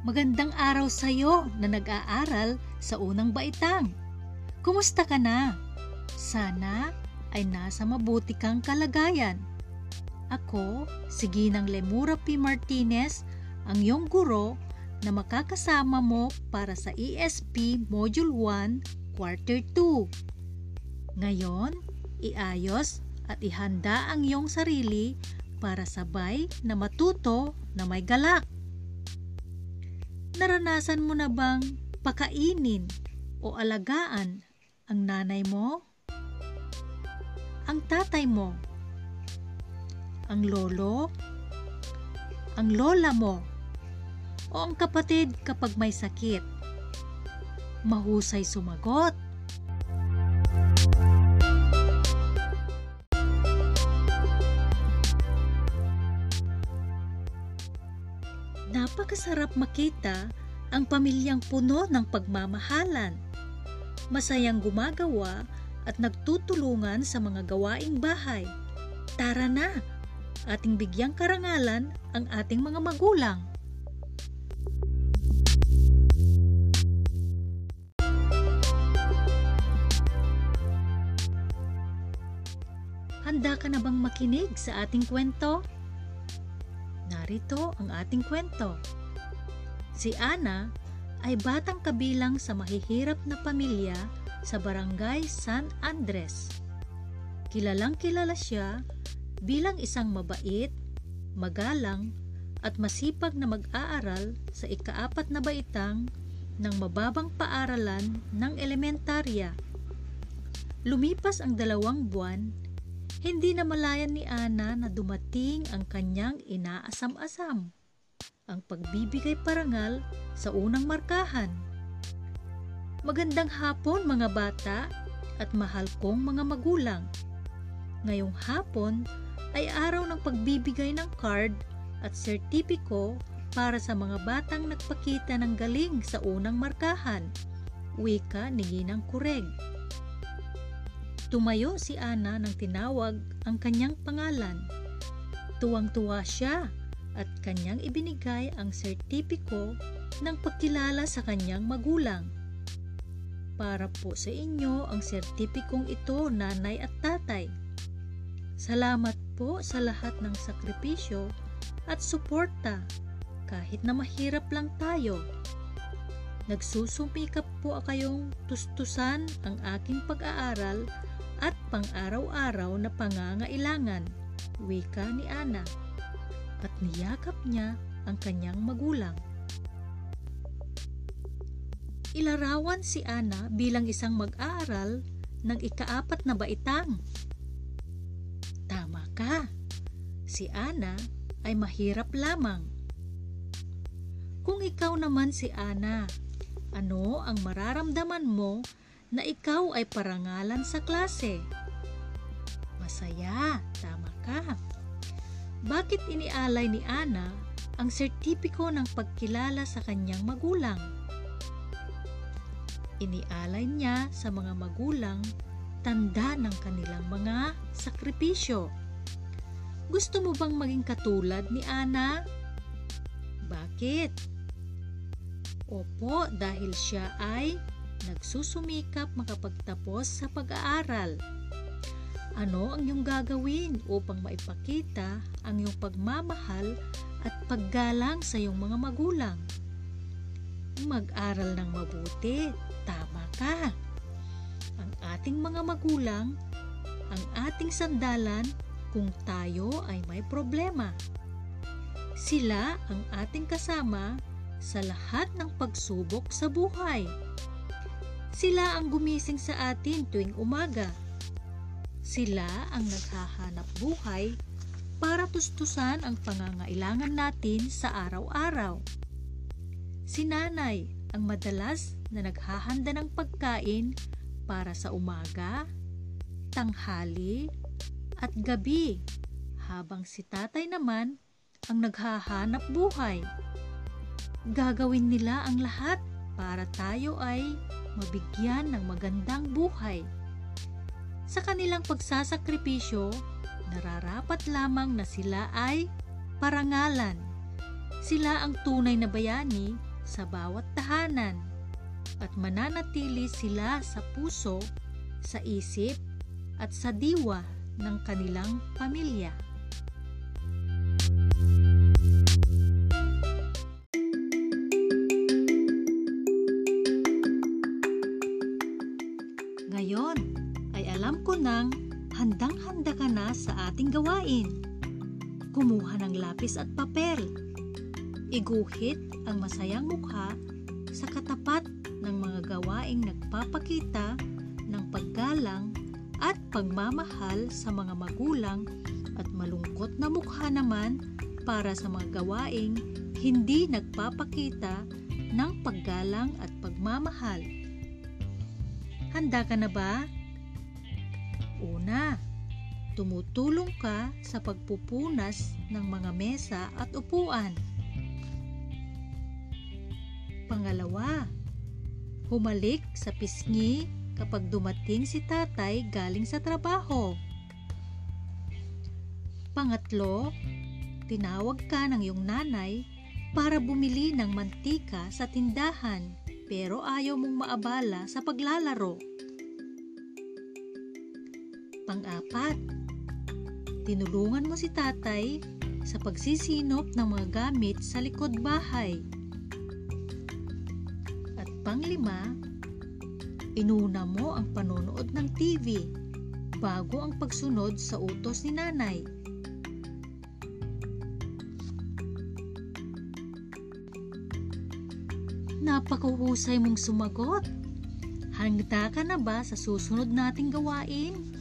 Magandang araw sa iyo na nag-aaral sa unang baitang. Kumusta ka na? Sana ay nasa mabuti kang kalagayan. Ako, si Ginang Lemura P. Martinez, ang iyong guro na makakasama mo para sa ESP Module 1, Quarter 2. Ngayon, iayos at ihanda ang iyong sarili para sabay na matuto na may galak. Naranasan mo na bang pakainin o alagaan ang nanay mo? Ang tatay mo? Ang lolo? Ang lola mo? O ang kapatid kapag may sakit? Mahusay sumagot. Napakasarap makita ang pamilyang puno ng pagmamahalan. Masayang gumagawa at nagtutulungan sa mga gawaing bahay. Tara na, ating bigyang karangalan ang ating mga magulang. Handa ka na bang makinig sa ating kwento? Narito ang ating kwento. Si Ana ay batang kabilang sa mahihirap na pamilya sa barangay San Andres. Kilalang kilala siya bilang isang mabait, magalang at masipag na mag-aaral sa ikaapat na baitang ng mababang paaralan ng elementarya. Lumipas ang dalawang buwan hindi na malayan ni Ana na dumating ang kanyang inaasam-asam, ang pagbibigay parangal sa unang markahan. Magandang hapon mga bata at mahal kong mga magulang. Ngayong hapon ay araw ng pagbibigay ng card at sertipiko para sa mga batang nagpakita ng galing sa unang markahan, wika ni Ginang Kureg. Tumayo si Ana nang tinawag ang kanyang pangalan. Tuwang-tuwa siya at kanyang ibinigay ang sertipiko ng pagkilala sa kanyang magulang. Para po sa inyo ang sertipikong ito, nanay at tatay. Salamat po sa lahat ng sakripisyo at suporta kahit na mahirap lang tayo. Nagsusumikap po kayong tustusan ang aking pag-aaral at pang-araw-araw na pangangailangan, wika ni Ana, at niyakap niya ang kanyang magulang. Ilarawan si Ana bilang isang mag-aaral ng ikaapat na baitang. Tama ka, si Ana ay mahirap lamang. Kung ikaw naman si Ana, ano ang mararamdaman mo na ikaw ay parangalan sa klase. Masaya, tama ka. Bakit inialay ni Ana ang sertipiko ng pagkilala sa kanyang magulang? Inialay niya sa mga magulang tanda ng kanilang mga sakripisyo. Gusto mo bang maging katulad ni Ana? Bakit? Opo, dahil siya ay nagsusumikap makapagtapos sa pag-aaral. Ano ang iyong gagawin upang maipakita ang iyong pagmamahal at paggalang sa iyong mga magulang? Mag-aral ng mabuti, tama ka. Ang ating mga magulang, ang ating sandalan kung tayo ay may problema. Sila ang ating kasama sa lahat ng pagsubok sa buhay. Sila ang gumising sa atin tuwing umaga. Sila ang naghahanap buhay para tustusan ang pangangailangan natin sa araw-araw. Si nanay ang madalas na naghahanda ng pagkain para sa umaga, tanghali, at gabi, habang si tatay naman ang naghahanap buhay. Gagawin nila ang lahat para tayo ay mabigyan ng magandang buhay. Sa kanilang pagsasakripisyo, nararapat lamang na sila ay parangalan. Sila ang tunay na bayani sa bawat tahanan at mananatili sila sa puso, sa isip at sa diwa ng kanilang pamilya. Nang handang-handa ka na sa ating gawain. Kumuha ng lapis at papel. Iguhit ang masayang mukha sa katapat ng mga gawaing nagpapakita ng paggalang at pagmamahal sa mga magulang at malungkot na mukha naman para sa mga gawaing hindi nagpapakita ng paggalang at pagmamahal. Handa ka na ba? Una, tumutulong ka sa pagpupunas ng mga mesa at upuan. Pangalawa, humalik sa pisngi kapag dumating si tatay galing sa trabaho. Pangatlo, tinawag ka ng iyong nanay para bumili ng mantika sa tindahan pero ayaw mong maabala sa paglalaro. Pang-apat, tinulungan mo si tatay sa pagsisinop ng mga gamit sa likod bahay. At panglima, inuna mo ang panonood ng TV bago ang pagsunod sa utos ni nanay. Napakahusay mong sumagot. Handa ka na ba sa susunod nating gawain?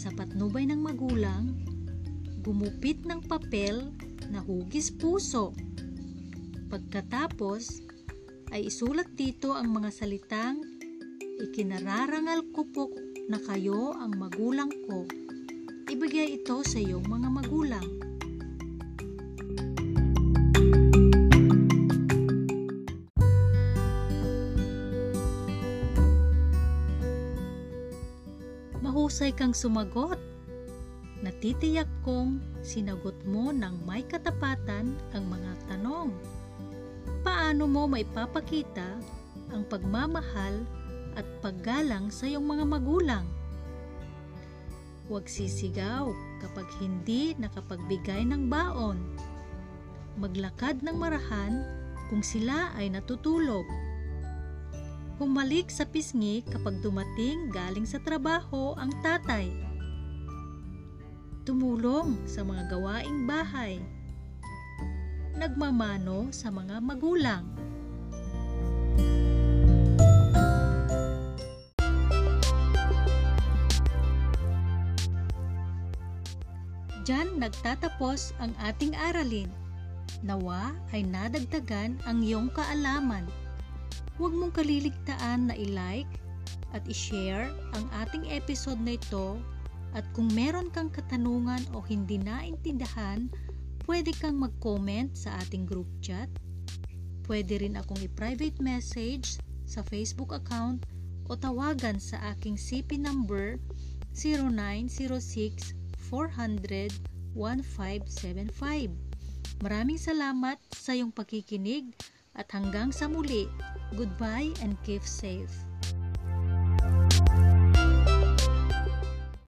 Sa patnubay ng magulang, gumupit ng papel na hugis puso. Pagkatapos, ay isulat dito ang mga salitang ikinararangal ko po na kayo ang magulang ko. Ibigay ito sa iyong mga magulang. Mahusay kang sumagot. Natitiyak kong sinagot mo ng may katapatan ang mga tanong. Paano mo maipapakita ang pagmamahal at paggalang sa iyong mga magulang? Huwag sisigaw kapag hindi nakapagbigay ng baon. Maglakad ng marahan kung sila ay natutulog. Humalik sa pisngi kapag dumating galing sa trabaho ang tatay. Tumulong sa mga gawaing bahay. Nagmamano sa mga magulang. Diyan nagtatapos ang ating aralin. Nawa ay nadagdagan ang iyong kaalaman. Huwag mong kaliligtaan na i-like at i-share ang ating episode na ito at kung meron kang katanungan o hindi naintindahan, pwede kang mag-comment sa ating group chat. Pwede rin akong i-private message sa Facebook account o tawagan sa aking CP number 0906 400 1575. Maraming salamat sa iyong pakikinig at hanggang sa muli. Goodbye and keep safe.